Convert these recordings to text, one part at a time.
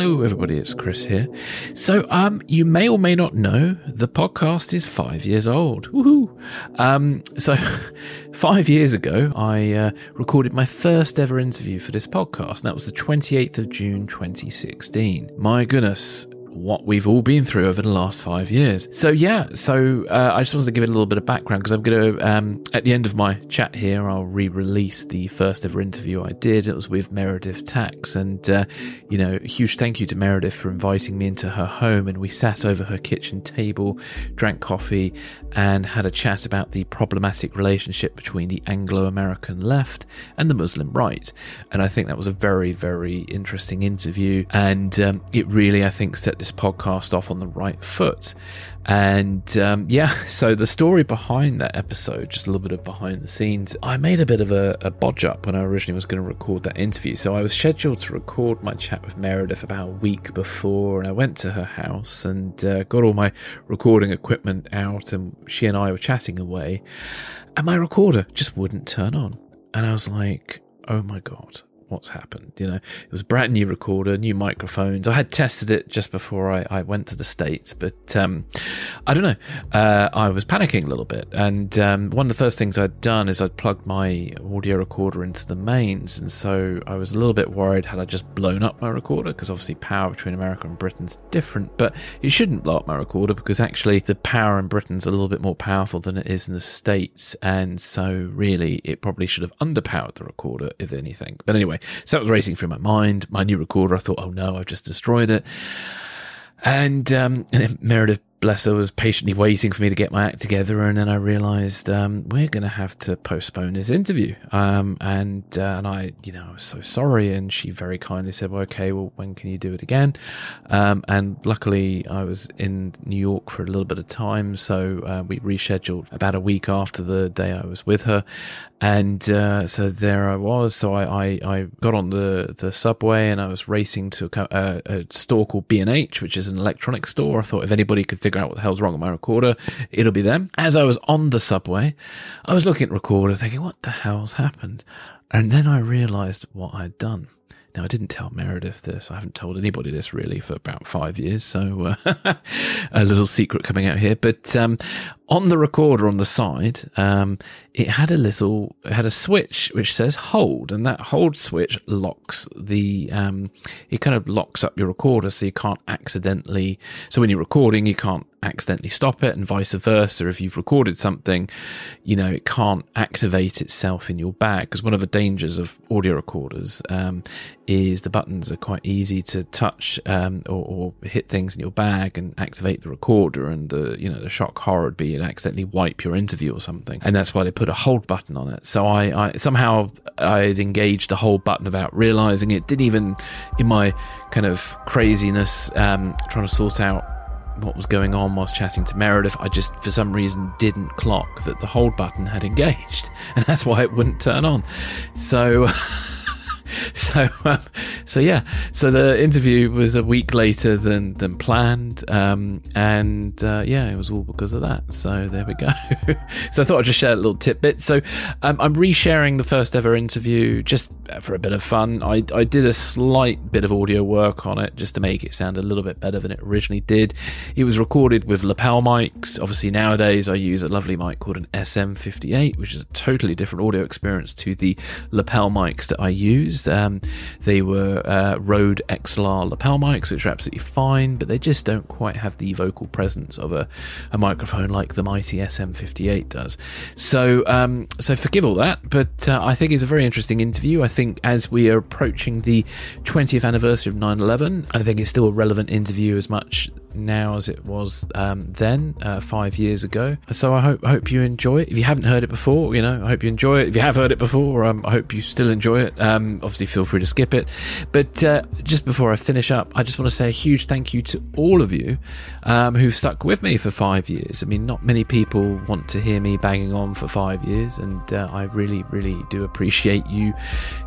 Hello, everybody. It's Chris here. So, um, you may or may not know the podcast is five years old. Woohoo! Um, so, five years ago, I uh, recorded my first ever interview for this podcast. And that was the 28th of June, 2016. My goodness, what we've all been through over the last five years. So yeah, so uh, I just wanted to give it a little bit of background because I'm going to, um, at the end of my chat here, I'll re-release the first ever interview I did. It was with Meredith Tax, and uh, you know, huge thank you to Meredith for inviting me into her home, and we sat over her kitchen table, drank coffee, and had a chat about the problematic relationship between the Anglo-American left and the Muslim right. And I think that was a very, very interesting interview, and um, it really, I think, set this podcast off on the right foot. And um, yeah, so the story behind that episode, just a little bit of behind the scenes, I made a bit of a, a bodge up when I originally was going to record that interview. So I was scheduled to record my chat with Meredith about a week before, and I went to her house and uh, got all my recording equipment out, and she and I were chatting away, and my recorder just wouldn't turn on. And I was like, oh my God what's happened. You know, it was a brand new recorder, new microphones. I had tested it just before I, I went to the States, but um, I don't know. Uh, I was panicking a little bit. And um, one of the first things I'd done is I'd plugged my audio recorder into the mains. And so I was a little bit worried had I just blown up my recorder, because obviously power between America and Britain's different. But it shouldn't blow up my recorder because actually the power in Britain's a little bit more powerful than it is in the States. And so really it probably should have underpowered the recorder, if anything. But anyway, so that was racing through my mind. My new recorder, I thought, oh no, I've just destroyed it. And, um, and Meredith bless her, was patiently waiting for me to get my act together. And then I realized um, we're going to have to postpone this interview. Um, and uh, and I, you know, I was so sorry. And she very kindly said, well, okay, well, when can you do it again? Um, and luckily, I was in New York for a little bit of time. So uh, we rescheduled about a week after the day I was with her. And uh, so there I was. So I, I, I, got on the, the subway and I was racing to a, a store called B&H, which is an electronics store. I thought if anybody could figure out what the hell's wrong with my recorder, it'll be them. As I was on the subway, I was looking at recorder thinking, what the hell's happened? And then I realized what I'd done. Now, I didn't tell Meredith this. I haven't told anybody this really for about five years. So, uh, a little secret coming out here. But um, on the recorder on the side, um, it had a little, it had a switch which says hold, and that hold switch locks the, um, it kind of locks up your recorder so you can't accidentally, so when you're recording, you can't accidentally stop it, and vice versa. If you've recorded something, you know, it can't activate itself in your bag because one of the dangers of audio recorders um, is the buttons are quite easy to touch um, or, or, hit things in your bag and activate the recorder, and the, you know, the shock horror would be and accidentally wipe your interview or something. And that's why they put a hold button on it. So I, I somehow I'd engaged the hold button without realizing it. Didn't even, in my kind of craziness, um, trying to sort out what was going on whilst chatting to Meredith, I just for some reason didn't clock that the hold button had engaged, and that's why it wouldn't turn on. So. so um, so yeah. So the interview was a week later than than planned um, and uh, yeah it was all because of that. So there we go. So i thought i'd just share a little tidbit. So um, i'm resharing the first ever interview just for a bit of fun. I, I did a slight bit of audio work on it just to make it sound a little bit better than it originally did. It was recorded with lapel mics. Obviously nowadays i use a lovely mic called an sm58 which is a totally different audio experience to the lapel mics that i use um, they were uh, Rode XLR lapel mics, which are absolutely fine, but they just don't quite have the vocal presence of a, a microphone like the mighty SM58 does. So, um, so forgive all that, but uh, I think it's a very interesting interview. I think as we are approaching the 20th anniversary of 9/11, I think it's still a relevant interview as much now as it was um, then, uh, five years ago. So I hope hope you enjoy it. If you haven't heard it before, you know, I hope you enjoy it. If you have heard it before, um, I hope you still enjoy it. Um, obviously, feel free to skip it. But uh, just before I finish up, I just want to say a huge thank you to all of you um, who've stuck with me for five years. I mean, not many people want to hear me banging on for five years, and uh, I really, really do appreciate you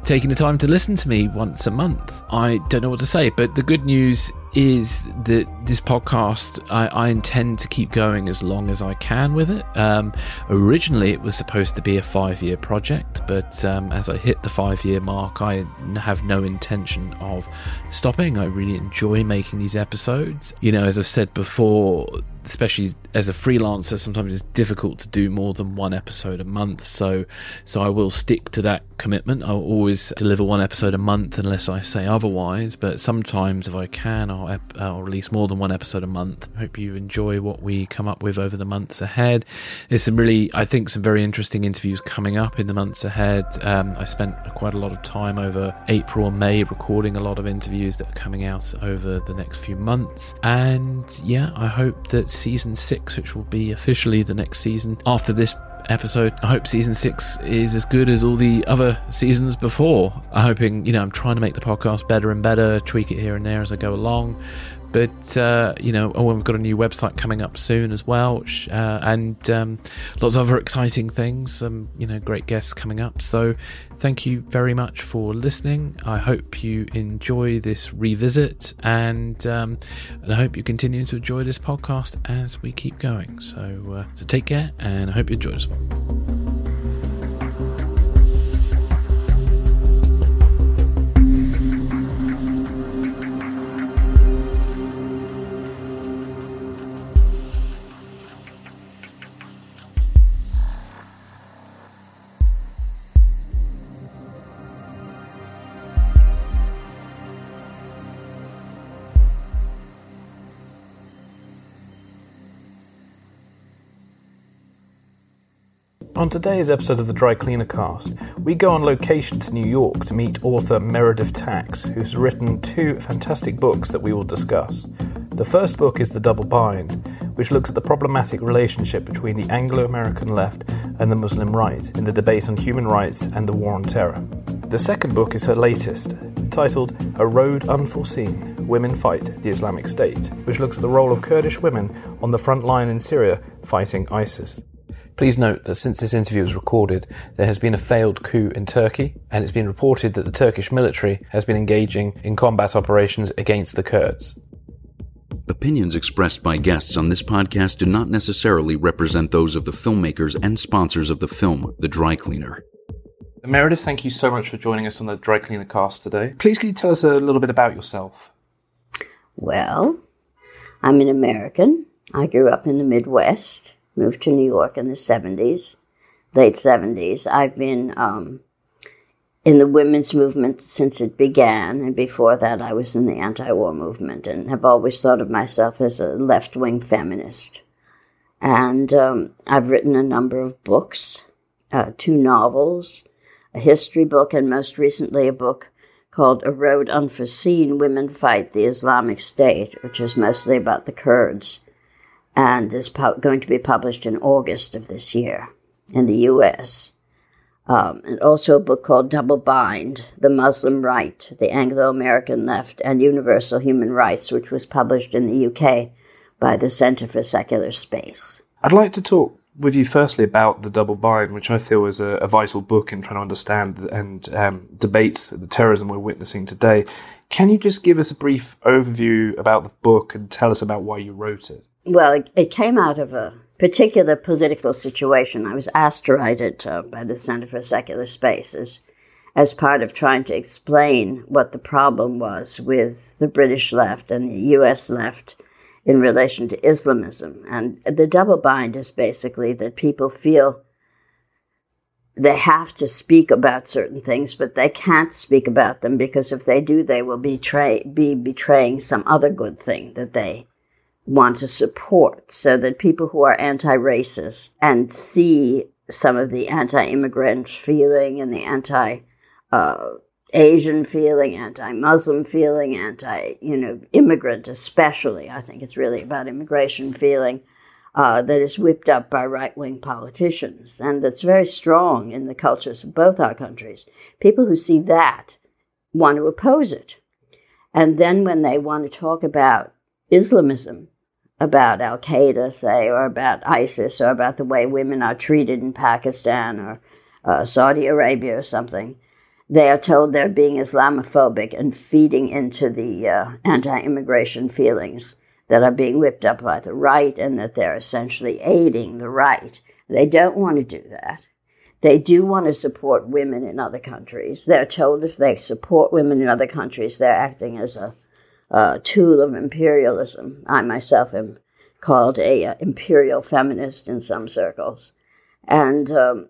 taking the time to listen to me once a month. I don't know what to say, but the good news is that this podcast I, I, intend to keep going as long as I can with it. Um, originally, it was supposed to be a five year project, but um, as I hit the five year mark, I have no intention of stopping. I really enjoy making these episodes. You know, as I've said before, especially as a freelancer, sometimes it's difficult to do more than one episode a month. So, so I will stick to that commitment. I'll always deliver one episode a month unless I say otherwise. But sometimes, if I can, I'll, I'll release more than one episode a month. Hope you enjoy what we come up with over the months ahead. There's some really, I think, some very interesting interviews coming up in the months ahead. Um, I spent quite a lot of time over April and May recording a lot of interviews that are coming out over the next few months. And yeah, I hope that season six, which will be officially the next season after this episode. I hope season six is as good as all the other seasons before. I'm hoping, you know, I'm trying to make the podcast better and better, tweak it here and there as I go along. But uh, you know, oh, we've got a new website coming up soon as well, which, uh, and um, lots of other exciting things. Some you know, great guests coming up. So, thank you very much for listening. I hope you enjoy this revisit, and um, and I hope you continue to enjoy this podcast as we keep going. So, uh, so take care, and I hope you enjoy this one. On today's episode of the Dry Cleaner Cast, we go on location to New York to meet author Meredith Tax, who's written two fantastic books that we will discuss. The first book is The Double Bind, which looks at the problematic relationship between the Anglo American left and the Muslim right in the debate on human rights and the war on terror. The second book is her latest, titled A Road Unforeseen Women Fight the Islamic State, which looks at the role of Kurdish women on the front line in Syria fighting ISIS. Please note that since this interview was recorded, there has been a failed coup in Turkey, and it's been reported that the Turkish military has been engaging in combat operations against the Kurds. Opinions expressed by guests on this podcast do not necessarily represent those of the filmmakers and sponsors of the film, The Dry Cleaner. Meredith, thank you so much for joining us on the Dry Cleaner cast today. Please, can you tell us a little bit about yourself? Well, I'm an American. I grew up in the Midwest moved to New York in the 70s, late 70s. I've been um, in the women's movement since it began, and before that, I was in the anti war movement and have always thought of myself as a left wing feminist. And um, I've written a number of books, uh, two novels, a history book, and most recently a book called A Road Unforeseen Women Fight the Islamic State, which is mostly about the Kurds and is pu- going to be published in August of this year in the U.S. Um, and also a book called Double Bind The Muslim Right, the Anglo American Left, and Universal Human Rights, which was published in the UK by the Centre for Secular Space. I'd like to talk with you firstly about the Double Bind, which I feel is a, a vital book in trying to understand and um, debates the terrorism we're witnessing today. Can you just give us a brief overview about the book and tell us about why you wrote it? Well, it, it, came out of a particular political situation. I was it uh, by the Center for Secular Spaces as part of trying to explain what the problem was with the British left and the US left in relation to Islamism. And the double bind is basically that people feel they have to speak about certain things, but they can't speak about them because if they do, they will betray, be betraying some other good thing that they want to support so that people who are anti racist and see some of the anti immigrant feeling and the anti uh, Asian feeling, anti Muslim feeling, anti, you know, immigrant especially. I think it's really about immigration feeling uh, that is whipped up by right wing politicians and that's very strong in the cultures of both our countries. People who see that want to oppose it. And then when they want to talk about Islamism, about Al Qaeda, say, or about ISIS, or about the way women are treated in Pakistan or uh, Saudi Arabia or something, they are told they're being Islamophobic and feeding into the uh, anti immigration feelings that are being whipped up by the right and that they're essentially aiding the right. They don't want to do that. They do want to support women in other countries. They're told if they support women in other countries, they're acting as a, a tool of imperialism. I myself am called a uh, imperial feminist in some circles, and um,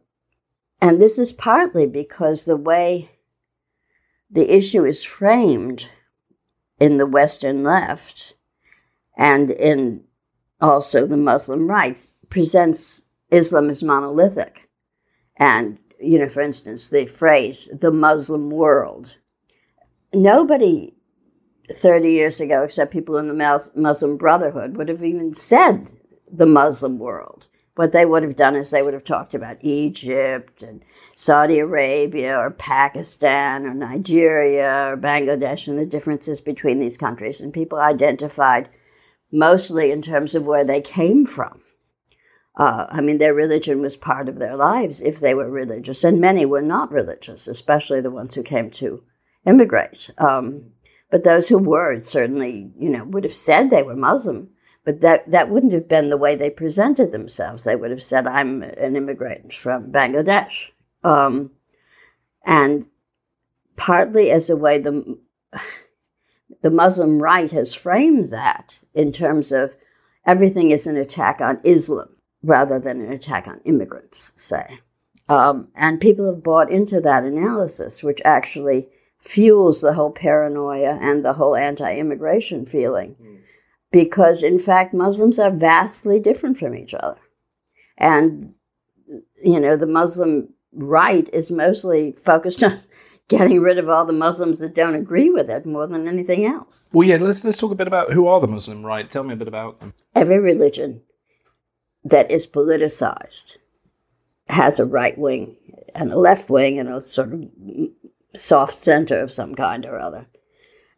and this is partly because the way the issue is framed in the Western left and in also the Muslim rights presents Islam as monolithic. And, you know, for instance, the phrase the Muslim world. Nobody 30 years ago, except people in the Muslim Brotherhood, would have even said the Muslim world. What they would have done is they would have talked about Egypt and Saudi Arabia or Pakistan or Nigeria or Bangladesh and the differences between these countries. And people identified mostly in terms of where they came from. Uh, I mean, their religion was part of their lives if they were religious, and many were not religious, especially the ones who came to immigrate. Um, but those who were certainly, you know, would have said they were Muslim, but that, that wouldn't have been the way they presented themselves. They would have said, I'm an immigrant from Bangladesh. Um, and partly as a way the the Muslim right has framed that in terms of everything is an attack on Islam rather than an attack on immigrants, say. Um, and people have bought into that analysis, which actually fuels the whole paranoia and the whole anti immigration feeling. Mm. Because, in fact, Muslims are vastly different from each other. And, you know, the Muslim right is mostly focused on getting rid of all the Muslims that don't agree with it more than anything else. Well, yeah, let's let's talk a bit about who are the Muslim right. Tell me a bit about them. Every religion that is politicized has a right wing and a left wing and a sort of soft center of some kind or other.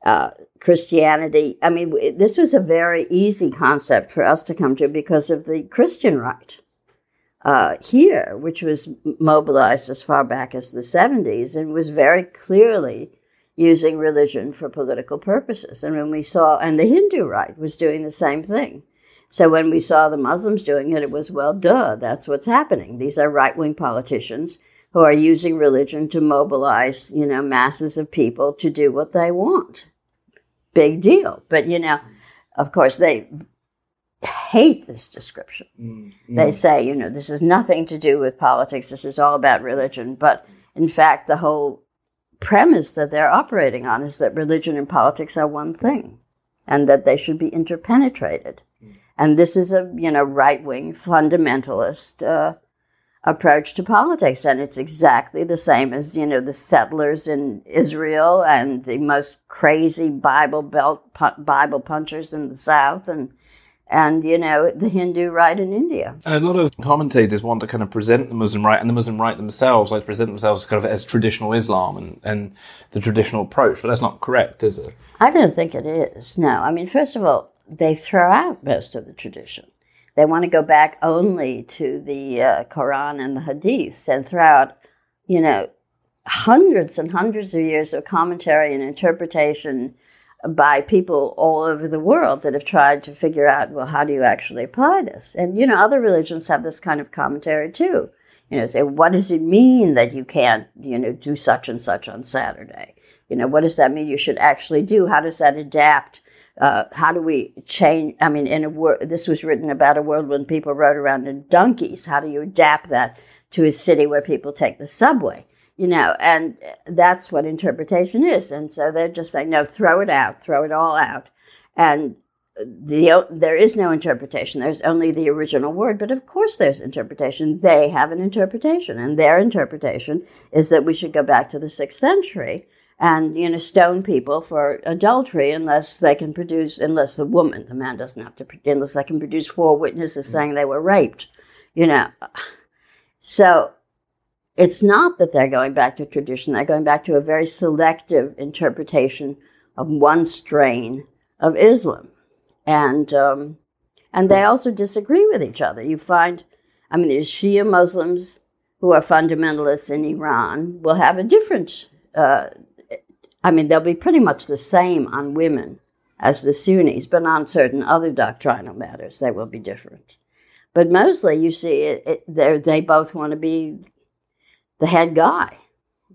Uh, Christianity, I mean, this was a very easy concept for us to come to because of the Christian right uh, here, which was mobilized as far back as the 70s and was very clearly using religion for political purposes. And when we saw, and the Hindu right was doing the same thing. So when we saw the Muslims doing it, it was, well, duh, that's what's happening. These are right wing politicians who are using religion to mobilize, you know, masses of people to do what they want. Big deal. But, you know, of course, they hate this description. Mm-hmm. They say, you know, this has nothing to do with politics, this is all about religion. But in fact, the whole premise that they're operating on is that religion and politics are one thing and that they should be interpenetrated. Mm-hmm. And this is a, you know, right wing fundamentalist uh, approach to politics. And it's exactly the same as, you know, the settlers in Israel and the most crazy Bible belt, Bible punchers in the South and and you know the Hindu right in India. And a lot of commentators want to kind of present the Muslim right and the Muslim right themselves, like present themselves kind of as traditional Islam and, and the traditional approach, but that's not correct, is it? I don't think it is. No, I mean, first of all, they throw out most of the tradition. They want to go back only to the uh, Quran and the Hadith and throughout, you know, hundreds and hundreds of years of commentary and interpretation by people all over the world that have tried to figure out, well, how do you actually apply this? And, you know, other religions have this kind of commentary too. You know, say, what does it mean that you can't, you know, do such and such on Saturday? You know, what does that mean you should actually do? How does that adapt? Uh, how do we change? I mean, in a world, this was written about a world when people rode around in donkeys. How do you adapt that to a city where people take the subway? you know, and that's what interpretation is. And so they're just saying, no, throw it out, throw it all out. And the, there is no interpretation. There's only the original word. But of course, there's interpretation. They have an interpretation, and their interpretation is that we should go back to the sixth century, and you know stone people for adultery unless they can produce unless the woman the man doesn't have to unless they can produce four witnesses saying they were raped you know. So it's not that they're going back to tradition they're going back to a very selective interpretation of one strain of islam. And um, and they also disagree with each other. You find i mean there's shia muslims who are fundamentalists in iran will have a different uh, I mean, they'll be pretty much the same on women as the Sunnis, but on certain other doctrinal matters, they will be different. But mostly, you see, it, it, they both want to be the head guy.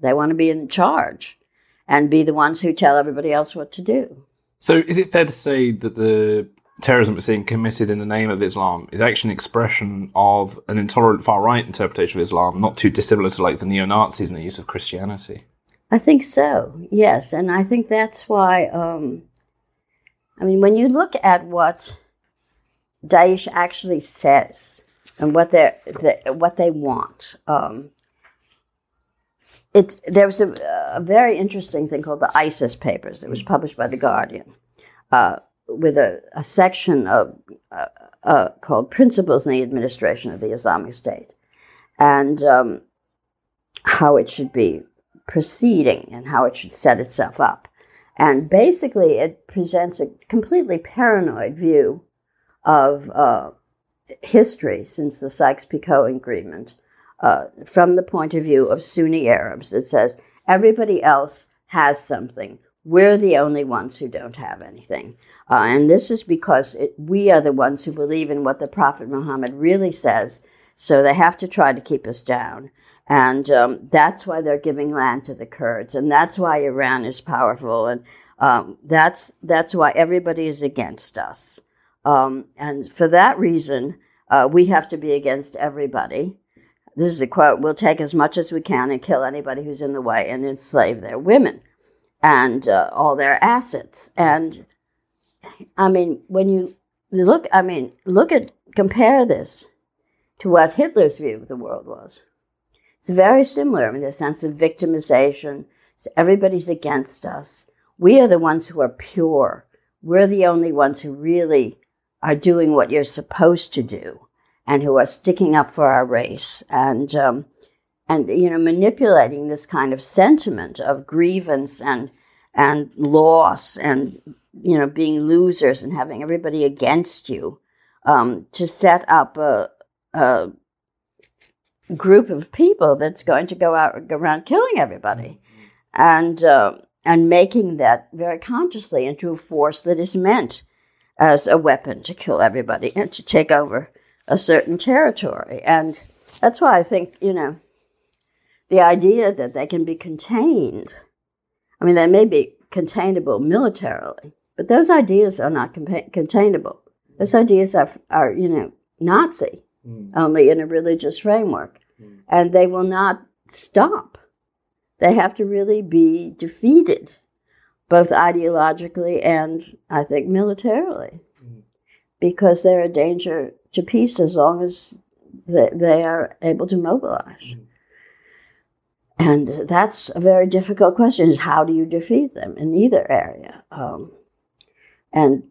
They want to be in charge and be the ones who tell everybody else what to do. So, is it fair to say that the terrorism we're seeing committed in the name of Islam is actually an expression of an intolerant far right interpretation of Islam, not too dissimilar to like the neo Nazis and the use of Christianity? I think so, yes. And I think that's why, um, I mean, when you look at what Daesh actually says and what, they what they want, um, it, there was a, a, very interesting thing called the ISIS Papers that was published by The Guardian uh, with a, a, section of uh, uh, called Principles in the Administration of the Islamic State and um, how it should be proceeding and how it should set itself up. And basically, it presents a completely paranoid view of uh, history since the Sykes Picot Agreement uh, from the point of view of Sunni Arabs. It says everybody else has something. We're the only ones who don't have anything. Uh, and this is because it, we are the ones who believe in what the Prophet Muhammad really says. So they have to try to keep us down. And um, that's why they're giving land to the Kurds, and that's why Iran is powerful, and um, that's that's why everybody is against us. Um, and for that reason, uh, we have to be against everybody. This is a quote: "We'll take as much as we can and kill anybody who's in the way, and enslave their women and uh, all their assets." And I mean, when you look, I mean, look at compare this to what Hitler's view of the world was. It's very similar in the sense of victimization. So everybody's against us. We are the ones who are pure. We're the only ones who really are doing what you're supposed to do and who are sticking up for our race and, um, and, you know, manipulating this kind of sentiment of grievance and, and loss and, you know, being losers and having everybody against you um, to set up a, a group of people that's going to go out around killing everybody, and uh, and making that very consciously into a force that is meant as a weapon to kill everybody and to take over a certain territory. And that's why I think you know the idea that they can be contained. I mean, they may be containable militarily, but those ideas are not containable. Those ideas are, are you know, Nazi mm. only in a religious framework. Mm. And they will not stop. They have to really be defeated, both ideologically and, I think, militarily, mm. because they're a danger to peace as long as they, they are able to mobilize. Mm. And that's a very difficult question: is how do you defeat them in either area? Um, and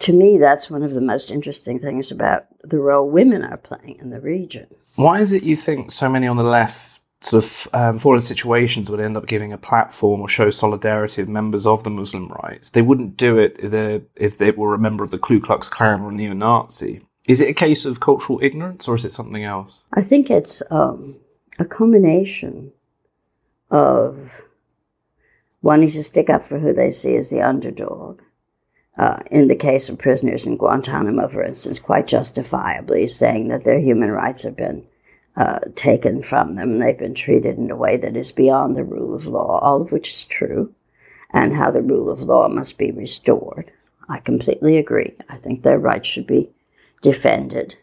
to me, that's one of the most interesting things about the role women are playing in the region. Why is it you think so many on the left sort of um, fall into situations would end up giving a platform or show solidarity with members of the Muslim right? They wouldn't do it if they, if they were a member of the Ku Klux Klan or neo-Nazi. Is it a case of cultural ignorance or is it something else? I think it's um, a combination of wanting to stick up for who they see as the underdog uh, in the case of prisoners in Guantanamo, for instance, quite justifiably saying that their human rights have been uh, taken from them. and They've been treated in a way that is beyond the rule of law, all of which is true, and how the rule of law must be restored. I completely agree. I think their rights should be defended.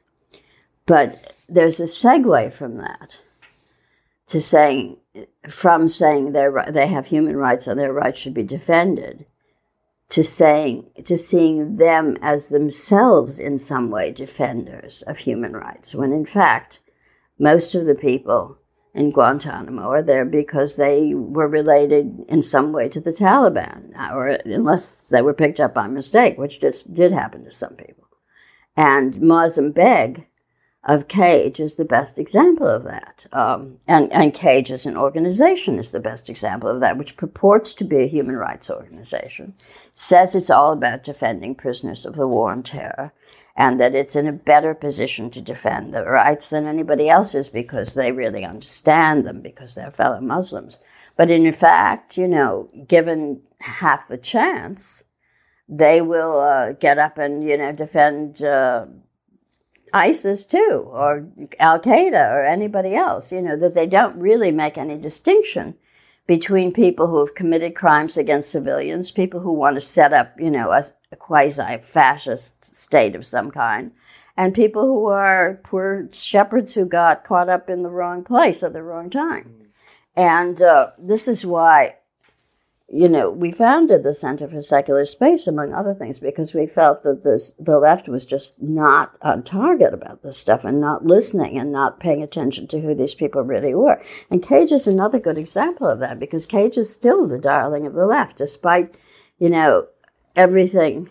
But there's a segue from that to saying, from saying they have human rights and their rights should be defended to saying to seeing them as themselves in some way defenders of human rights when in fact most of the people in Guantanamo are there because they were related in some way to the Taliban, or unless they were picked up by mistake, which just did happen to some people. And Moazzam Begg of Cage is the best example of that. Um, and, and Cage as an organization is the best example of that, which purports to be a human rights organization, says it's all about defending prisoners of the war on terror, and that it's in a better position to defend the rights than anybody else is because they really understand them because they're fellow Muslims. But in fact, you know, given half a chance, they will uh, get up and you know defend uh, ISIS too, or Al Qaeda, or anybody else. You know that they don't really make any distinction between people who have committed crimes against civilians, people who want to set up you know a, a quasi-fascist state of some kind, and people who are poor shepherds who got caught up in the wrong place at the wrong time. And uh, this is why you know, we founded the Center for Secular Space, among other things, because we felt that this, the left was just not on target about this stuff and not listening and not paying attention to who these people really were. And Cage is another good example of that because Cage is still the darling of the left, despite, you know, everything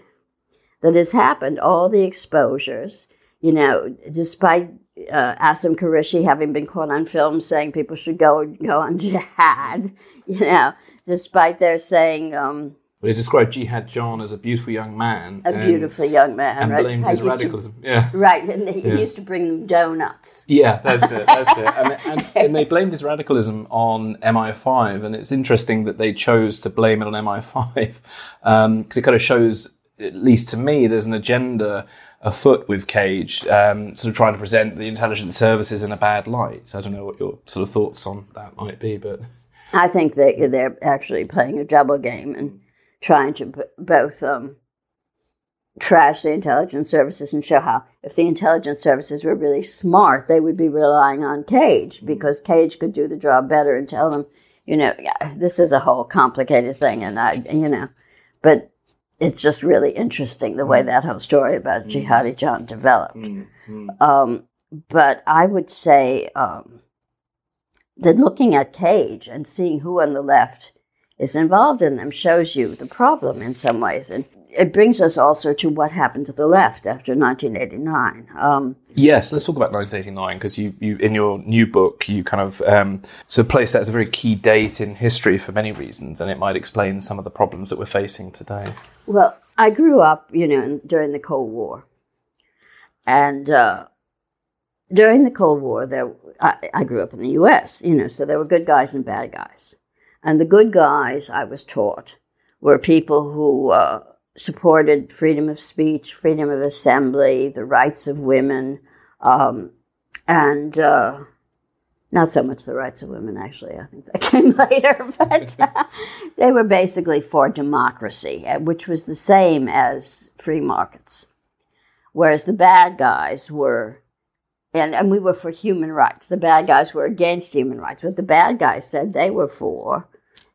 that has happened, all the exposures, you know, despite uh, Asim Qureshi having been caught on film saying people should go go on jihad, you know, despite their saying. Um, well, he described Jihad John as a beautiful young man. A beautiful young man, and right? blamed his radicalism. To, yeah, right. And he yeah. used to bring them donuts. Yeah, that's it. That's it. And, and, and, they blamed his radicalism on MI5, and it's interesting that they chose to blame it on MI5 because um, it kind of shows, at least to me, there's an agenda afoot with Cage, um, sort of trying to present the intelligence services in a bad light. So I don't know what your sort of thoughts on that might be, but I think that they're actually playing a double game and trying to b- both um, trash the intelligence services and show how if the intelligence services were really smart, they would be relying on Cage because Cage could do the job better and tell them, you know, yeah, this is a whole complicated thing, and I, you know, but it's just really interesting the way that whole story about Jihadi John developed. Um, but I would say um, that looking at Cage and seeing who on the left is involved in them shows you the problem in some ways. And it brings us also to what happened to the left after 1989. Um, yes, let's talk about 1989 because you, you, in your new book, you kind of um, so place that as a very key date in history for many reasons, and it might explain some of the problems that we're facing today. Well, I grew up, you know, during the Cold War, and uh, during the Cold War, there I, I grew up in the U.S., you know, so there were good guys and bad guys, and the good guys, I was taught, were people who uh, supported freedom of speech, freedom of assembly, the rights of women, um, and uh, not so much the rights of women, actually. I think that came later, but uh, they were basically for democracy, uh, which was the same as free markets. Whereas the bad guys were, and, and we were for human rights. The bad guys were against human rights. What the bad guys said they were for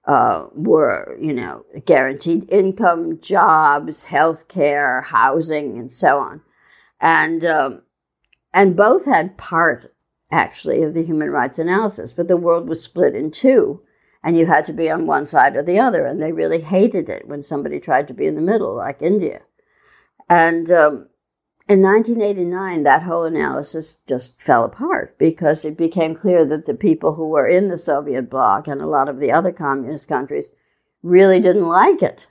uh, were, you know, guaranteed income, jobs, health care, housing, and so on. And, um, and both had part, actually, of the human rights analysis, but the world was split in two, and you had to be on one side or the other, and they really hated it when somebody tried to be in the middle, like India. And um, in 1989, that whole analysis just fell apart because it became clear that the people who were in the Soviet bloc and a lot of the other communist countries really didn't like it.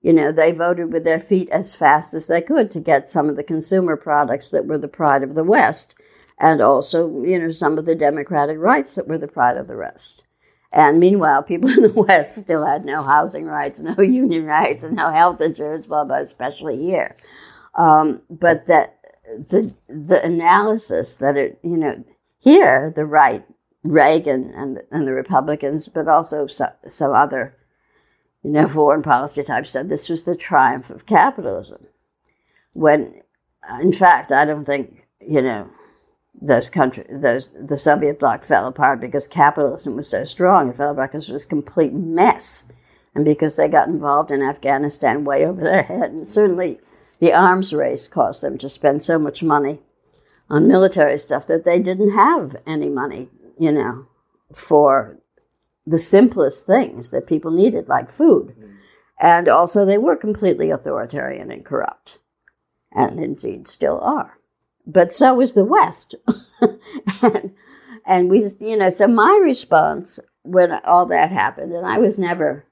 You know, they voted with their feet as fast as they could to get some of the consumer products that were the pride of the West, and also, you know, some of the democratic rights that were the pride of the West. And meanwhile, people in the West still had no housing rights, no union rights, and no health insurance, blah, blah, especially here. Um, but that the the analysis that it you know here the right Reagan and and the Republicans, but also some, some other you know foreign policy types said this was the triumph of capitalism. When in fact I don't think you know those countries those the Soviet bloc fell apart because capitalism was so strong. It fell apart because it was a complete mess, and because they got involved in Afghanistan way over their head, and certainly the arms race caused them to spend so much money on military stuff that they didn't have any money, you know, for the simplest things that people needed, like food. And also, they were completely authoritarian and corrupt, and indeed still are. But so was the West. and, and we, you know, so my response when all that happened, and I was never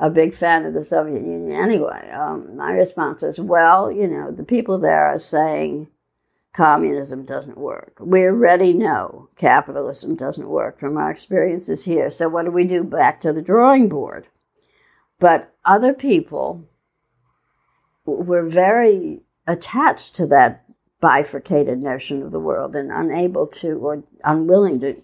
a big fan of the Soviet Union anyway, um, my response was, well, you know, the people there are saying communism doesn't work. We already know capitalism doesn't work from our experiences here. So what do we do? Back to the drawing board. But other people were very attached to that bifurcated notion of the world and unable to or unwilling to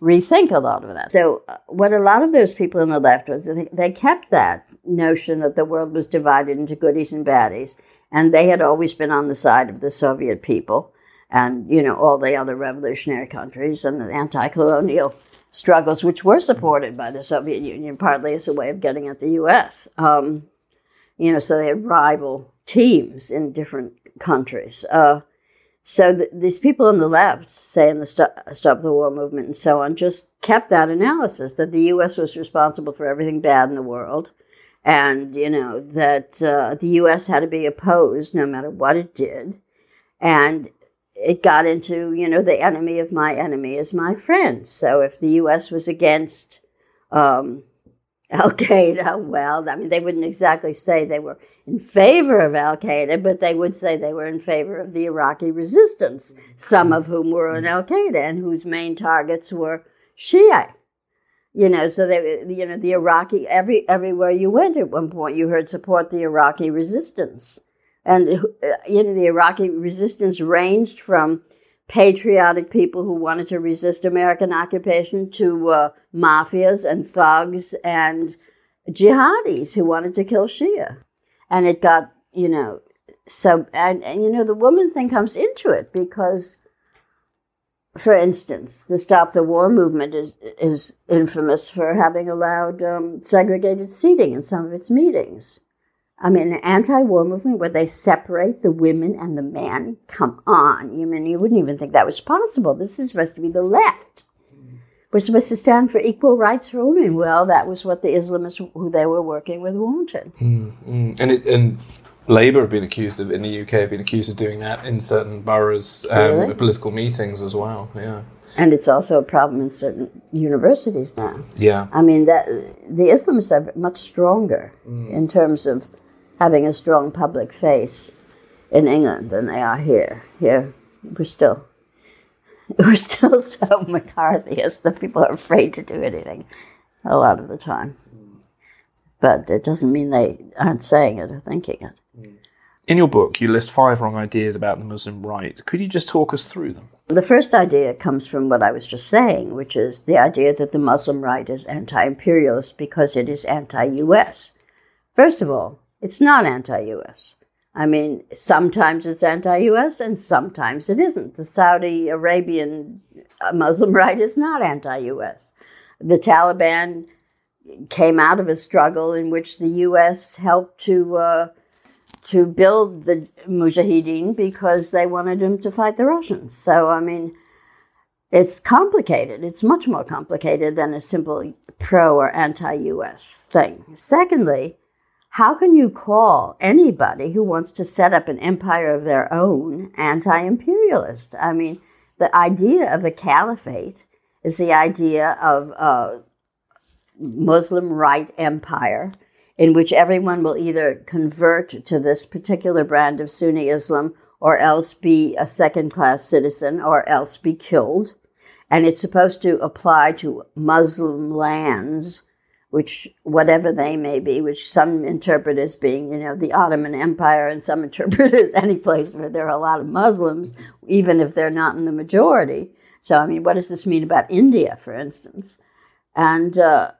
rethink a lot of that. So, uh, what a lot of those people on the left was, they kept that notion that the world was divided into goodies and baddies, and they had always been on the side of the Soviet people and, you know, all the other revolutionary countries and the anti colonial struggles, which were supported by the Soviet Union, partly as a way of getting at the U.S. Um, you know, so they had rival teams in different countries. Uh, so th- these people on the left, saying the Stop, Stop the War movement and so on, just kept that analysis that the U.S. was responsible for everything bad in the world, and you know that uh, the U.S. had to be opposed no matter what it did, and it got into you know the enemy of my enemy is my friend. So if the U.S. was against um, Al Qaeda, well, I mean, they wouldn't exactly say they were in favor of Al Qaeda, but they would say they were in favor of the Iraqi resistance, some of whom were in Al Qaeda and whose main targets were Shia. You know, so they, you know, the Iraqi, every, everywhere you went at one point, you heard support the Iraqi resistance. And, uh, you know, the Iraqi resistance ranged from patriotic people who wanted to resist American occupation to uh, mafias and thugs and jihadis who wanted to kill Shia. And it got, you know, so, and, and you know, the woman thing comes into it because, for instance, the Stop the War movement is, is infamous for having allowed um, segregated seating in some of its meetings. I mean, an anti-war movement where they separate the women and the men. Come on, you mean you wouldn't even think that was possible. This is supposed to be the left. We're supposed to stand for equal rights for women. Well, that was what the Islamists who they were working with wanted. Mm, And it, and Labour have been accused of in the UK have been accused of doing that in certain boroughs, um, Really? political meetings as well. Yeah, And it's also a problem in certain universities now. yeah. I mean, that the Islamists are much stronger in terms of having a strong public face in England than they are here. Here, we're still we're still so McCarthyist that people are afraid to do anything a lot of the time. But it doesn't mean they aren't saying it or thinking it. Mm. In your book, you list five wrong ideas about the Muslim right. Could you just talk us through them? The first idea comes from what I was just saying, which is the idea that the Muslim right is anti imperialist because it is anti US. First of all, it's not anti US. I mean, sometimes it's anti US and sometimes it isn't. The Saudi Arabian uh, Muslim right is not anti US. The Taliban came out of a struggle in which the U.S. helped to uh, to build the Mujahideen because they wanted them to fight the Russians. So I mean, it's complicated. It's much more complicated than a simple pro or anti-U.S. thing. Secondly, how can you call anybody who wants to set up an empire of their own anti-imperialist? I mean, the idea of a caliphate is the idea of a Muslim right empire in which everyone will either convert to this particular brand of Sunni Islam or else be a second class citizen or else be killed. And it's supposed to apply to Muslim lands, which, whatever they may be, which some interpret as being, you know, the Ottoman Empire and some interpret as any place where there are a lot of Muslims, even if they're not in the majority. So, I mean, what does this mean about India, for instance? And, uh,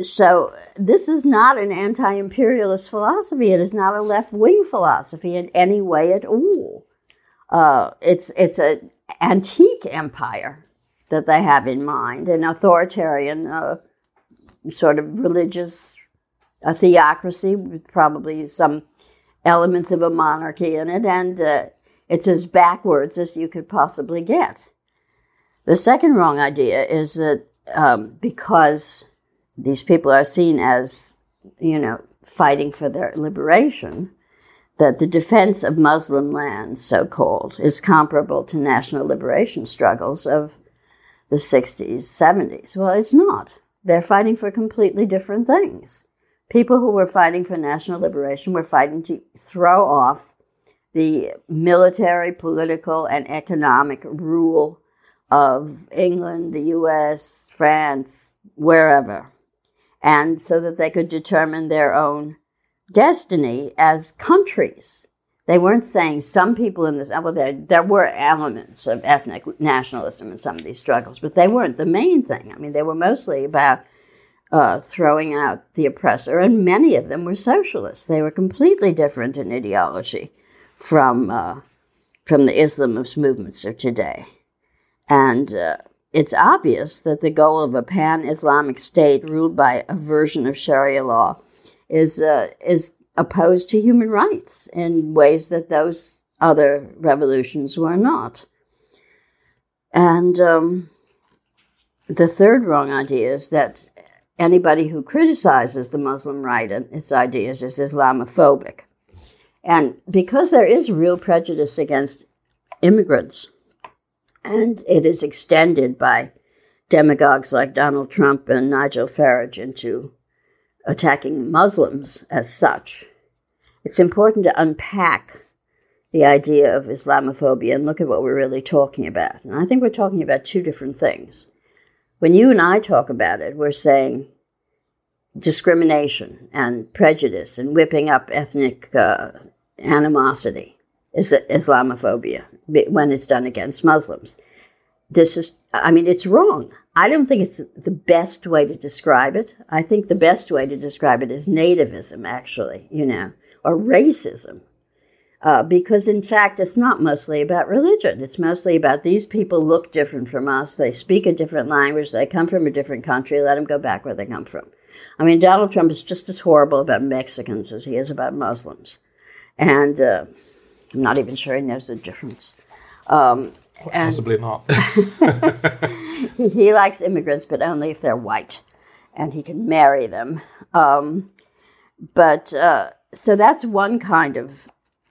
so this is not an anti-imperialist philosophy. It is not a left-wing philosophy in any way at all. Uh, it's it's an antique empire that they have in mind, an authoritarian uh, sort of religious a theocracy with probably some elements of a monarchy in it, and uh, it's as backwards as you could possibly get. The second wrong idea is that um, because these people are seen as, you know, fighting for their liberation, that the defense of Muslim lands, so called, is comparable to national liberation struggles of the 60s, 70s. Well, it's not. They're fighting for completely different things. People who were fighting for national liberation were fighting to throw off the military, political, and economic rule of England, the US, France, wherever, and so that they could determine their own destiny as countries. They weren't saying some people in this, well, there, there were elements of ethnic nationalism in some of these struggles, but they weren't the main thing. I mean, they were mostly about uh, throwing out the oppressor, and many of them were socialists. They were completely different in ideology from, uh, from the Islamist movements of today. And uh, it's obvious that the goal of a pan Islamic state ruled by a version of Sharia law is, uh, is opposed to human rights in ways that those other revolutions were not. And um, the third wrong idea is that anybody who criticizes the Muslim right and its ideas is Islamophobic. And because there is real prejudice against immigrants, and it is extended by demagogues like Donald Trump and Nigel Farage into attacking Muslims as such. It's important to unpack the idea of Islamophobia and look at what we're really talking about. And I think we're talking about two different things. When you and I talk about it, we're saying discrimination and prejudice and whipping up ethnic uh, animosity is Islamophobia when it's done against Muslims. This is, I mean, it's wrong. I don't think it's the best way to describe it. I think the best way to describe it is nativism, actually, you know, or racism. Uh, because in fact, it's not mostly about religion. It's mostly about these people look different from us. They speak a different language. They come from a different country. Let them go back where they come from. I mean, Donald Trump is just as horrible about Mexicans as he is about Muslims. And uh, I'm not even sure he knows the difference. Um, Possibly not. he, he, likes immigrants, but only if they're white, and he can marry them. Um, but uh, so that's one kind of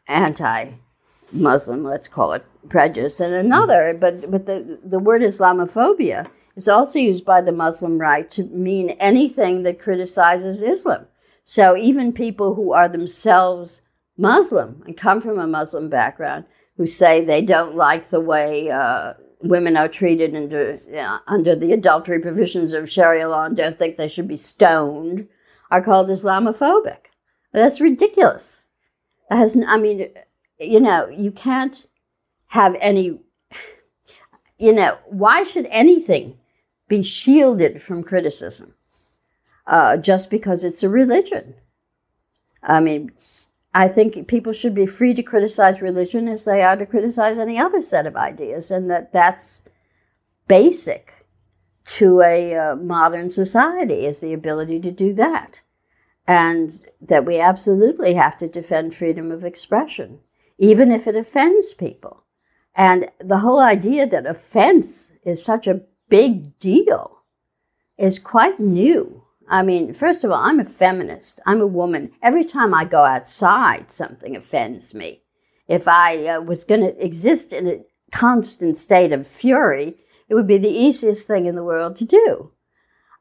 anti-Muslim, let's call it prejudice, and another. Mm. But but the the word Islamophobia is also used by the Muslim right to mean anything that criticizes Islam. So even people who are themselves Muslim and come from a Muslim background who say they don't like the way uh, women are treated under, under the adultery provisions of Sharia law and don't think they should be stoned are called Islamophobic. That's ridiculous. Has, I mean, you know, you can't have any, you know, why should anything be shielded from criticism uh, just because it's a religion? I mean, I think people should be free to criticize religion as they are to criticize any other set of ideas, and that that's basic to a uh, modern society is the ability to do that, and that we absolutely have to defend freedom of expression, even if it offends people. And the whole idea that offense is such a big deal is quite new. I mean, first of all, I'm a feminist. I'm a woman. Every time I go outside, something offends me. If I uh, was going to exist in a constant state of fury, it would be the easiest thing in the world to do.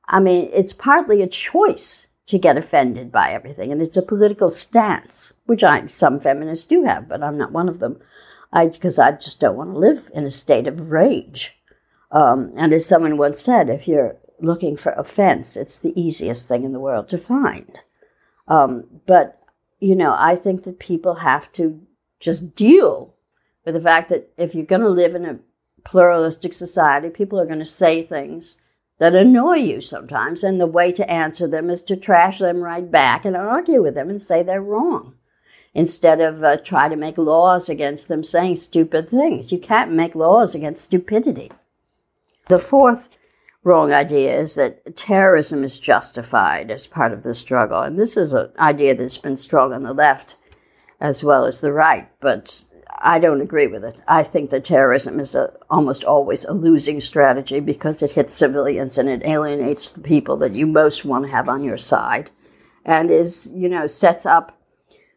I mean, it's partly a choice to get offended by everything, and it's a political stance, which I some feminists do have, but I'm not one of them. I because I just don't want to live in a state of rage. Um, and as someone once said, if you're looking for offense. It's the easiest thing in the world to find. Um, but, you know, I think that people have to just deal with the fact that if you're going to live in a pluralistic society, people are going to say things that annoy you sometimes. And the way to answer them is to trash them right back and argue with them and say they're wrong instead of uh, try to make laws against them saying stupid things. You can't make laws against stupidity. The fourth wrong idea is that terrorism is justified as part of the struggle. And this is an idea that's been strong on the left as well as the right. But I don't agree with it. I think that terrorism is a, almost always a losing strategy because it hits civilians and it alienates the people that you most want to have on your side, and is you know sets up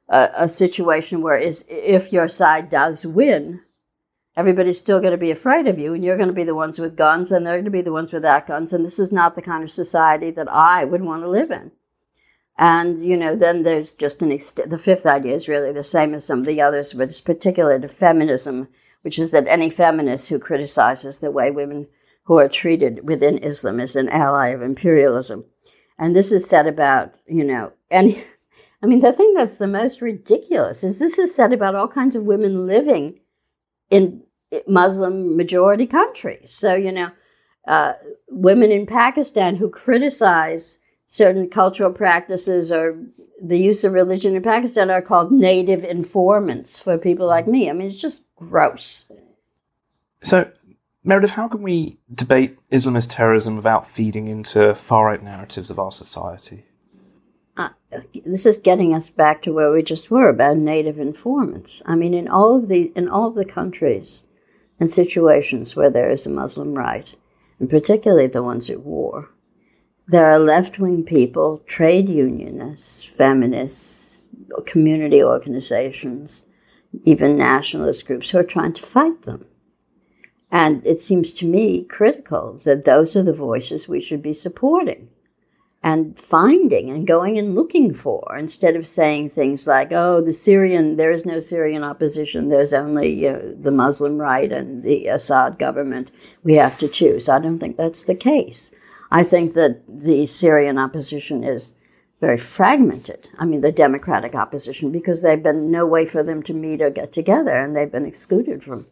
a, a situation where is if your side does win, everybody's still going to be afraid of you, and you're going to be the ones with guns, and they're going to be the ones without guns, and this is not the kind of society that I would want to live in. And, you know, then there's just an, ex- the fifth idea is really the same as some of the others, but it's particular to feminism, which is that any feminist who criticizes the way women who are treated within Islam is an ally of imperialism. And this is said about, you know, any, I mean, the thing that's the most ridiculous is this is said about all kinds of women living in Muslim majority countries. So, you know, uh, women in Pakistan who criticize certain cultural practices or the use of religion in Pakistan are called native informants for people like me. I mean, it's just gross. So, Meredith, how can we debate Islamist terrorism without feeding into far right narratives of our society? Uh, this is getting us back to where we just were about native informants. I mean, in all of the in all of the countries and situations where there is a Muslim right, and particularly the ones at war, there are left wing people, trade unionists, feminists, community organizations, even nationalist groups who are trying to fight them. And it seems to me critical that those are the voices we should be supporting and finding and going and looking for instead of saying things like, oh, the Syrian, there is no Syrian opposition, there's only the Muslim right and the Assad government. We have to choose. I don't think that's the case. I think that the Syrian opposition is very fragmented. I mean, the democratic opposition, because there's been no way for them to meet or get together, and they've been excluded from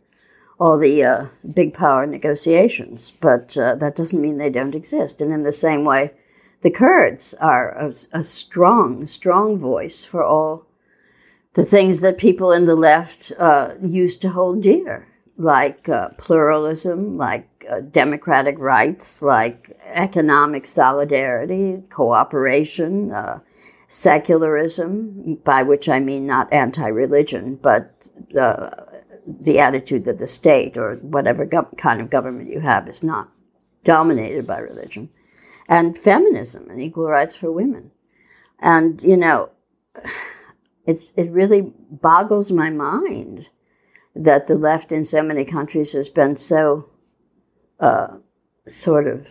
all the uh, big power negotiations. But uh, that doesn't mean they don't exist. And in the same way, the Kurds are a, a strong, strong voice for all the things that people in the left uh, used to hold dear, like uh, pluralism, like uh, democratic rights like economic solidarity, cooperation, uh, secularism, by which I mean not anti religion, but the attitude that the state or whatever kind of government you have is not dominated by religion, and feminism and equal rights for women. And, you know, it's, it really boggles my mind that the left in so many countries has been so uh, sort of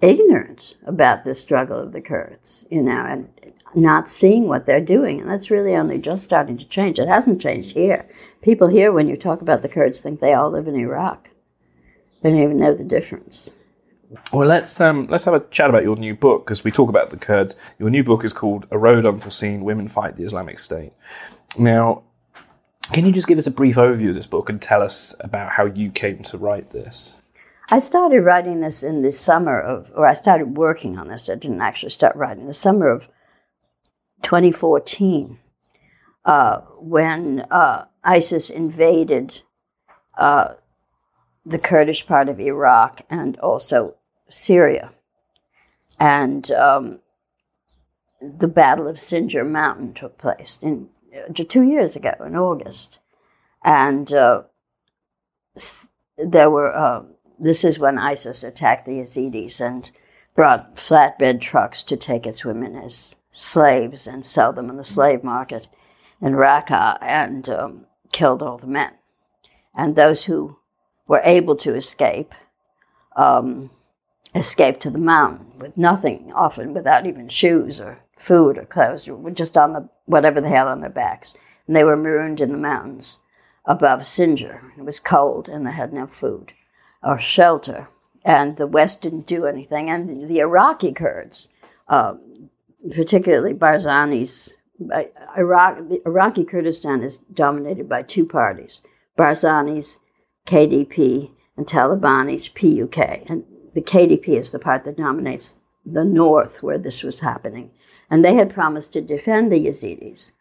ignorant about the struggle of the Kurds, you know, and not seeing what they're doing. And that's really only just starting to change. It hasn't changed here. People here, when you talk about the Kurds, think they all live in Iraq. They don't even know the difference. Well, let's um, let's have a chat about your new book because we talk about the Kurds. Your new book is called "A Road Unforeseen: Women Fight the Islamic State." Now, can you just give us a brief overview of this book and tell us about how you came to write this? I started writing this in the summer of, or I started working on this. I didn't actually start writing the summer of 2014, uh, when uh, ISIS invaded uh, the Kurdish part of Iraq and also Syria, and um, the Battle of Sinjar Mountain took place in uh, two years ago in August, and uh, there were uh, this is when ISIS attacked the Yazidis and brought flatbed trucks to take its women as slaves and sell them in the slave market in Raqqa and um, killed all the men. And those who were able to escape um, escaped to the mountain with nothing, often without even shoes or food or clothes, just on the whatever they had on their backs. And they were marooned in the mountains above Sinjar. It was cold and they had no food or shelter, and the West didn't do anything. And the Iraqi Kurds, uh, particularly Barzani's, Iraq, the Iraqi Kurdistan is dominated by two parties: Barzani's KDP and Talabani's PUK. And the KDP is the part that dominates the north where this was happening. And they had promised to defend the Yazidis.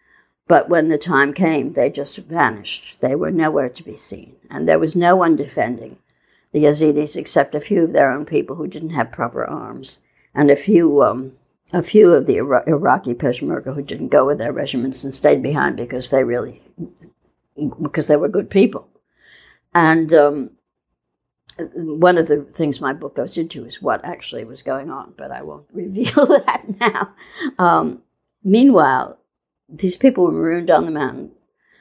But when the time came, they just vanished. They were nowhere to be seen. And there was no one defending the Yazidis, except a few of their own people who didn't have proper arms, and a few um, a few of the Iraqi Peshmerga who didn't go with their regiments and stayed behind because they really because they were good people. And um, one of the things my book goes into is what actually was going on, but I won't reveal that now. Um, meanwhile, these people were marooned on the mountain,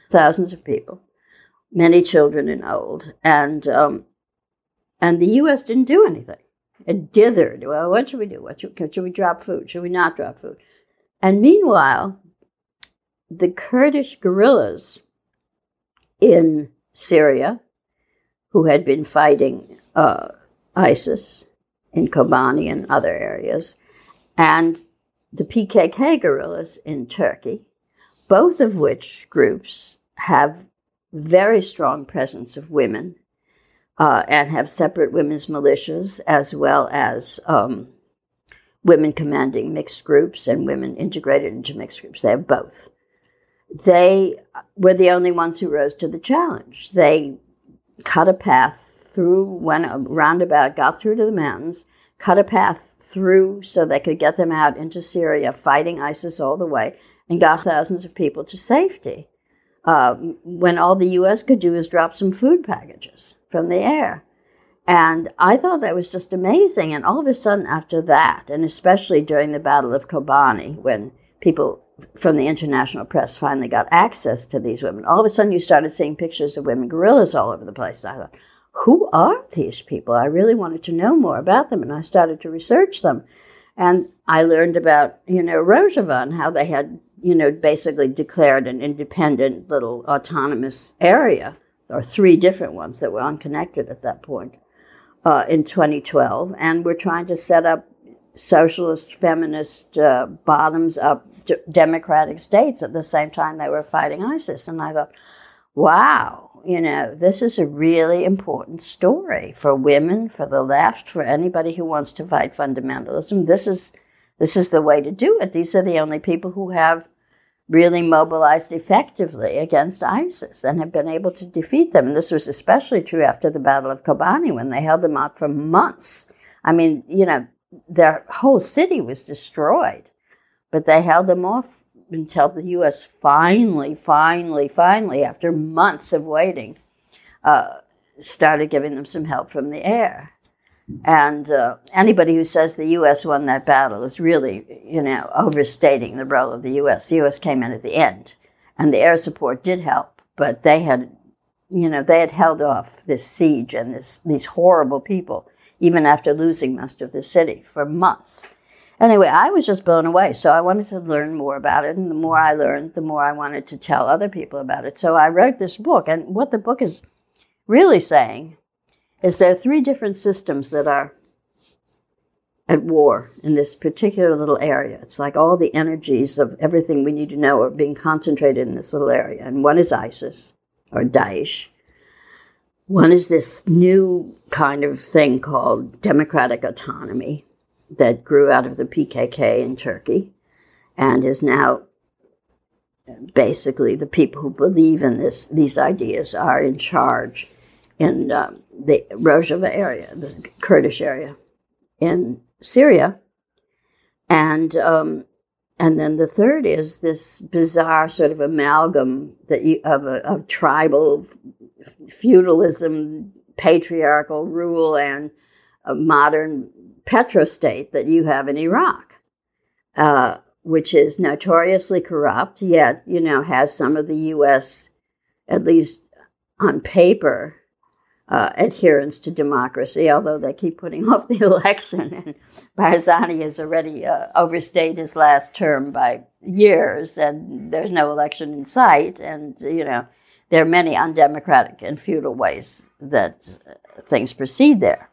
thousands of people, many children and old, and um, and the U.S. didn't do anything. It dithered. Well, what should we do? What should, should we drop food? Should we not drop food? And meanwhile, the Kurdish guerrillas in Syria, who had been fighting uh, ISIS in Kobani and other areas, and the PKK guerrillas in Turkey, both of which groups have very strong presence of women uh, and have separate women's militias as well as um, women commanding mixed groups and women integrated into mixed groups. They have both. They were the only ones who rose to the challenge. They cut a path through, went a roundabout, got through to the mountains, cut a path through so they could get them out into Syria, fighting ISIS all the way, and got thousands of people to safety. Uh, when all the U.S. could do is drop some food packages from the air. And I thought that was just amazing. And all of a sudden, after that, and especially during the Battle of Kobani, when people from the international press finally got access to these women, all of a sudden you started seeing pictures of women guerrillas all over the place. I thought, who are these people? I really wanted to know more about them. And I started to research them. And I learned about, you know, Rojava and how they had, you know, basically declared an independent little autonomous area, or three different ones that were unconnected at that point uh, in 2012, and we're trying to set up socialist, feminist, uh, bottoms up d- democratic states at the same time they were fighting ISIS. And I thought, wow, you know, this is a really important story for women, for the left, for anybody who wants to fight fundamentalism. This is this is the way to do it. These are the only people who have really mobilized effectively against ISIS and have been able to defeat them. And this was especially true after the Battle of Kobani when they held them out for months. I mean, you know, their whole city was destroyed, but they held them off until the U.S. finally, finally, finally, after months of waiting, uh, started giving them some help from the air. And uh, anybody who says the U.S. won that battle is really, you know, overstating the role of the U.S. The U.S. came in at the end, and the air support did help, but they had, you know, they had held off this siege and this these horrible people, even after losing most of the city for months. Anyway, I was just blown away, so I wanted to learn more about it, and the more I learned, the more I wanted to tell other people about it. So I wrote this book, and what the book is really saying is there are three different systems that are at war in this particular little area. It's like all the energies of everything we need to know are being concentrated in this little area. And one is ISIS or Daesh. One is this new kind of thing called democratic autonomy that grew out of the PKK in Turkey and is now basically the people who believe in this these ideas are in charge in um, the Rojava area, the Kurdish area in Syria. And um, and then the third is this bizarre sort of amalgam that you, of, a, of tribal feudalism, patriarchal rule, and a modern petrostate that you have in Iraq, uh, which is notoriously corrupt, yet you know has some of the U.S. at least on paper uh, adherence to democracy, although they keep putting off the election. And Barzani has already uh, overstayed his last term by years, and there's no election in sight. And, you know, there are many undemocratic and feudal ways that things proceed there.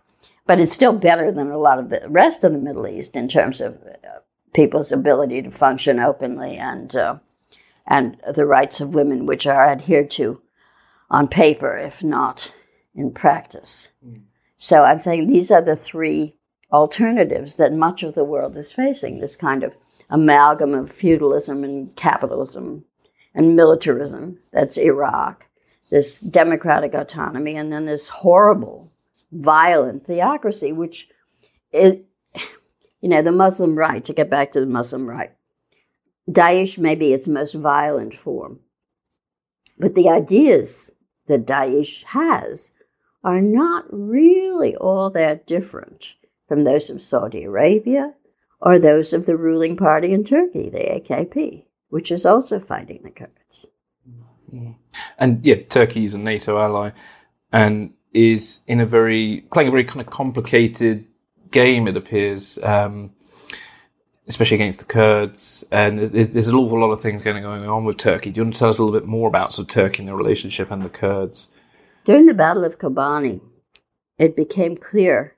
But it's still better than a lot of the rest of the Middle East in terms of uh, people's ability to function openly and, uh, and the rights of women, which are adhered to on paper, if not in practice. So I'm saying these are the three alternatives that much of the world is facing this kind of amalgam of feudalism and capitalism and militarism that's Iraq, this democratic autonomy, and then this horrible, violent theocracy, which is, you know, the Muslim right, to get back to the Muslim right. Daesh may be its most violent form, But the ideas that Daesh has are not really all that different from those of Saudi Arabia or those of the ruling party in Turkey, the AKP, which is also fighting the Kurds. And yeah, Turkey is a NATO ally and is in a very playing a very kind of complicated game. It appears, um, especially against the Kurds, and there's, there's, an awful lot of things going on with Turkey. Do you want to tell us a little bit more about sort of Turkey and the relationship and the Kurds? During the Battle of Kobani, it became clear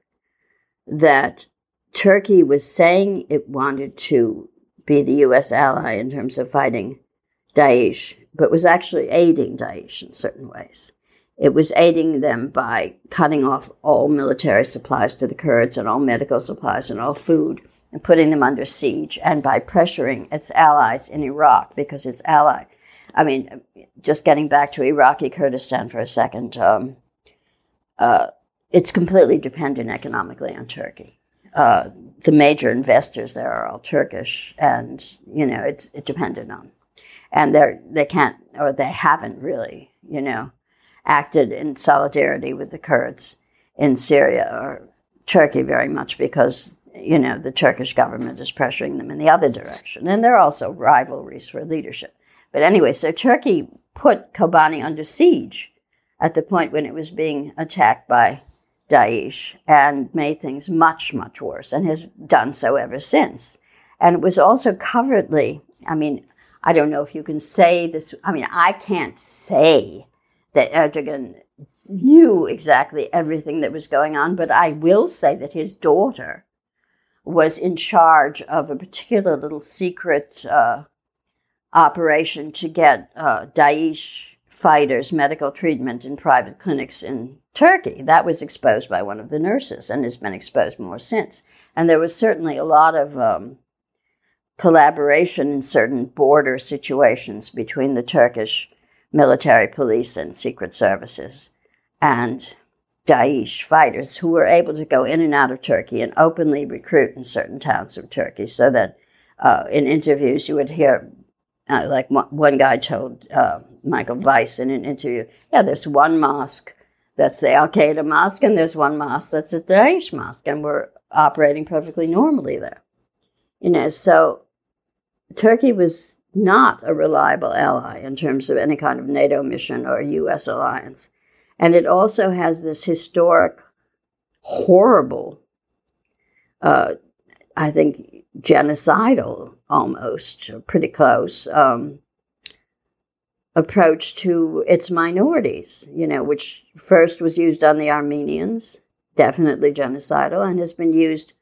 that Turkey was saying it wanted to be the U.S. ally in terms of fighting Daesh, but was actually aiding Daesh in certain ways. It was aiding them by cutting off all military supplies to the Kurds and all medical supplies and all food and putting them under siege, and by pressuring its allies in Iraq because its ally, I mean, just getting back to Iraqi Kurdistan for a second, um, uh, it's completely dependent economically on Turkey. Uh, the major investors there are all Turkish, and you know it's it depended on, and they they can't or they haven't really you know acted in solidarity with the Kurds in Syria or Turkey very much because you know the Turkish government is pressuring them in the other direction, and there are also rivalries for leadership. But anyway, so Turkey put Kobani under siege at the point when it was being attacked by Daesh and made things much, much worse and has done so ever since. And it was also covertly, I mean, I don't know if you can say this, I mean, I can't say that Erdogan knew exactly everything that was going on, but I will say that his daughter was in charge of a particular little secret uh, operation to get uh, Daesh fighters medical treatment in private clinics in Turkey. That was exposed by one of the nurses and has been exposed more since. And there was certainly a lot of um, collaboration in certain border situations between the Turkish military police and secret services and Daesh fighters who were able to go in and out of Turkey and openly recruit in certain towns of Turkey so that uh, in interviews you would hear, uh, like one guy told uh, Michael Weiss in an interview, yeah, there's one mosque that's the Al Qaeda mosque, and there's one mosque that's the Daesh mosque, and we're operating perfectly normally there. You know, so Turkey was not a reliable ally in terms of any kind of NATO mission or U.S. alliance. And it also has this historic, horrible, uh, I think, genocidal almost, pretty close, um, approach to its minorities, you know, which first was used on the Armenians, definitely genocidal, and has been used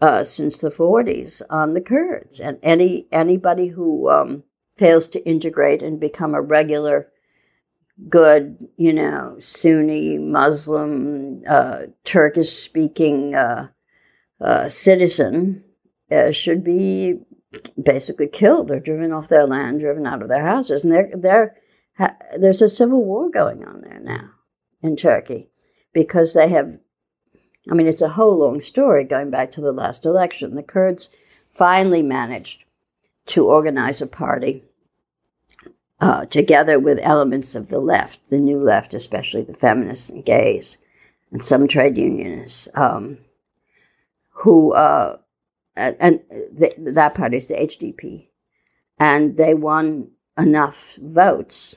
uh, since the 40s on the Kurds. And any anybody who um, fails to integrate and become a regular, good, you know, Sunni, Muslim, uh, Turkish speaking uh, uh, citizen uh, should be basically killed or driven off their land, driven out of their houses. And they're, they're, ha, there's a civil war going on there now in Turkey because they have, I mean, it's a whole long story going back to the last election. The Kurds finally managed to organize a party uh, together with elements of the left, the new left, especially the feminists and gays, and some trade unionists, um, who uh, Uh, and the, that party is the HDP, and they won enough votes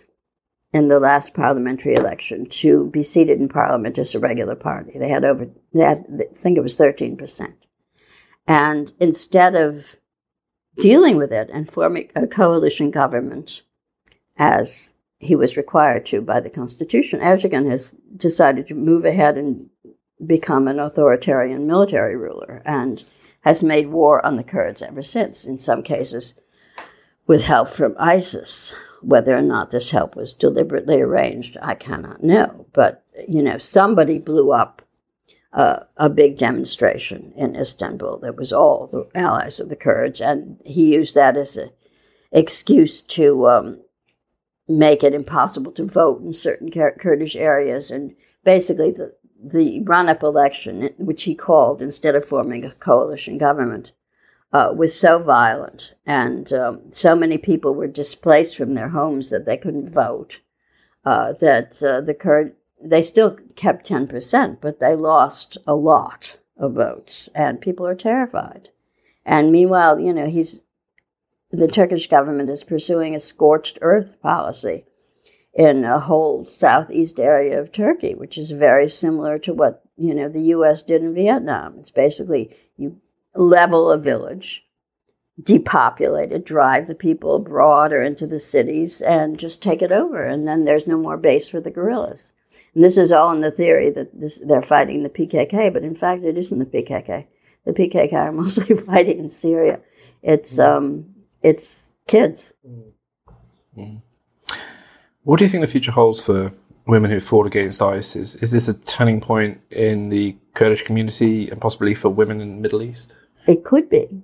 in the last parliamentary election to be seated in parliament as a regular party. They had over, they had, I think it was thirteen percent, and instead of dealing with it and forming a coalition government, as he was required to by the constitution, Erdogan has decided to move ahead and become an authoritarian military ruler. And has made war on the Kurds ever since, in some cases with help from ISIS. Whether or not this help was deliberately arranged, I cannot know. But, you know, somebody blew up uh, a big demonstration in Istanbul that was all the allies of the Kurds, and he used that as an excuse to um, make it impossible to vote in certain Kurdish areas. And basically, the, the run up election, which he called instead of forming a coalition government, uh, was so violent and um, so many people were displaced from their homes that they couldn't vote. uh, that uh, the Kurd they still kept ten percent, but they lost a lot of votes, and people are terrified. And meanwhile, you know, he's the Turkish government is pursuing a scorched earth policy in a whole southeast area of Turkey, which is very similar to what you know the U.S. did in Vietnam. It's basically you level a village, depopulate it, drive the people abroad or into the cities, and just take it over, and then there's no more base for the guerrillas. And this is all in the theory that this, they're fighting the PKK, but in fact, it isn't the PKK. The PKK are mostly fighting in Syria. It's um, it's kids. Mm. What do you think the future holds for women who fought against ISIS? Is this a turning point in the Kurdish community and possibly for women in the Middle East? It could be.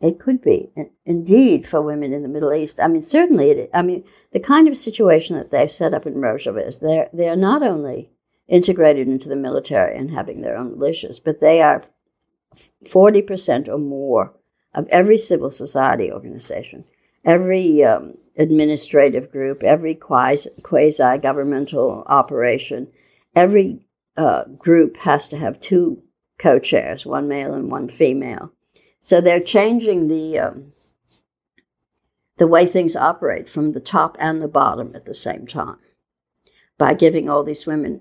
It could be. Indeed, for women in the Middle East. I mean, certainly, it, I mean, the kind of situation that they've set up in Rojava is they're, they're not only integrated into the military and having their own militias, but they are 40% or more of every civil society organization, every um, administrative group, every quasi governmental operation, every uh, group has to have two co chairs, one male and one female. So they're changing the, um, the way things operate from the top and the bottom at the same time by giving all these women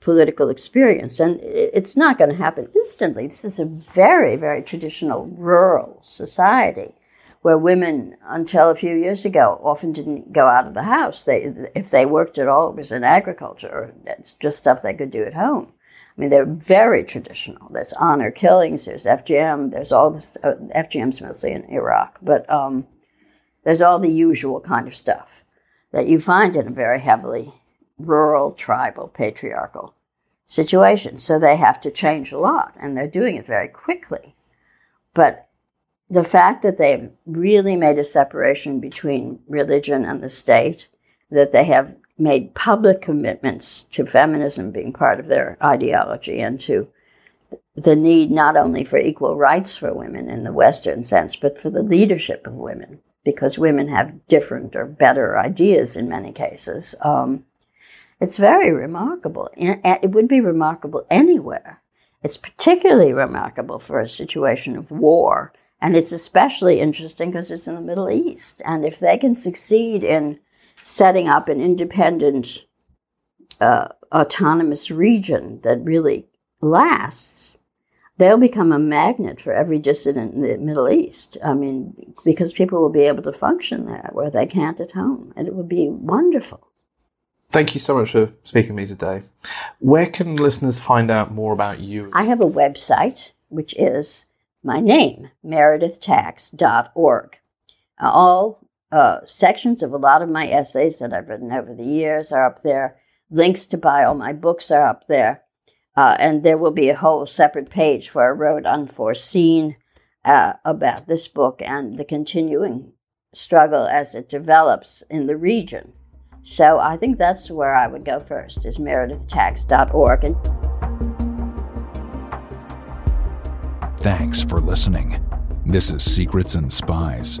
political experience. And it's not going to happen instantly. This is a very, very traditional rural society where women, until a few years ago, often didn't go out of the house. They, if they worked at all, it was in agriculture. Or it's just stuff they could do at home. I mean, they're very traditional. There's honor killings. There's FGM. There's all this. Uh, FGM's mostly in Iraq, but um, there's all the usual kind of stuff that you find in a very heavily rural, tribal, patriarchal situation. So they have to change a lot, and they're doing it very quickly. But the fact that they've really made a separation between religion and the state, that they have made public commitments to feminism being part of their ideology and to the need not only for equal rights for women in the Western sense, but for the leadership of women, because women have different or better ideas in many cases. Um, it's very remarkable. It would be remarkable anywhere. It's particularly remarkable for a situation of war. And it's especially interesting because it's in the Middle East. And if they can succeed in setting up an independent, uh, autonomous region that really lasts, they'll become a magnet for every dissident in the Middle East. I mean, because people will be able to function there where they can't at home. And it would be wonderful. Thank you so much for speaking to me today. Where can listeners find out more about you? I have a website, which is my name, meredithtax.org. All uh, sections of a lot of my essays that I've written over the years are up there. Links to buy all my books are up there. Uh, and there will be a whole separate page where I wrote Unforeseen uh, about this book and the continuing struggle as it develops in the region. So I think that's where I would go first, is meredithtax.org. And Thanks for listening. This is Secrets and Spies.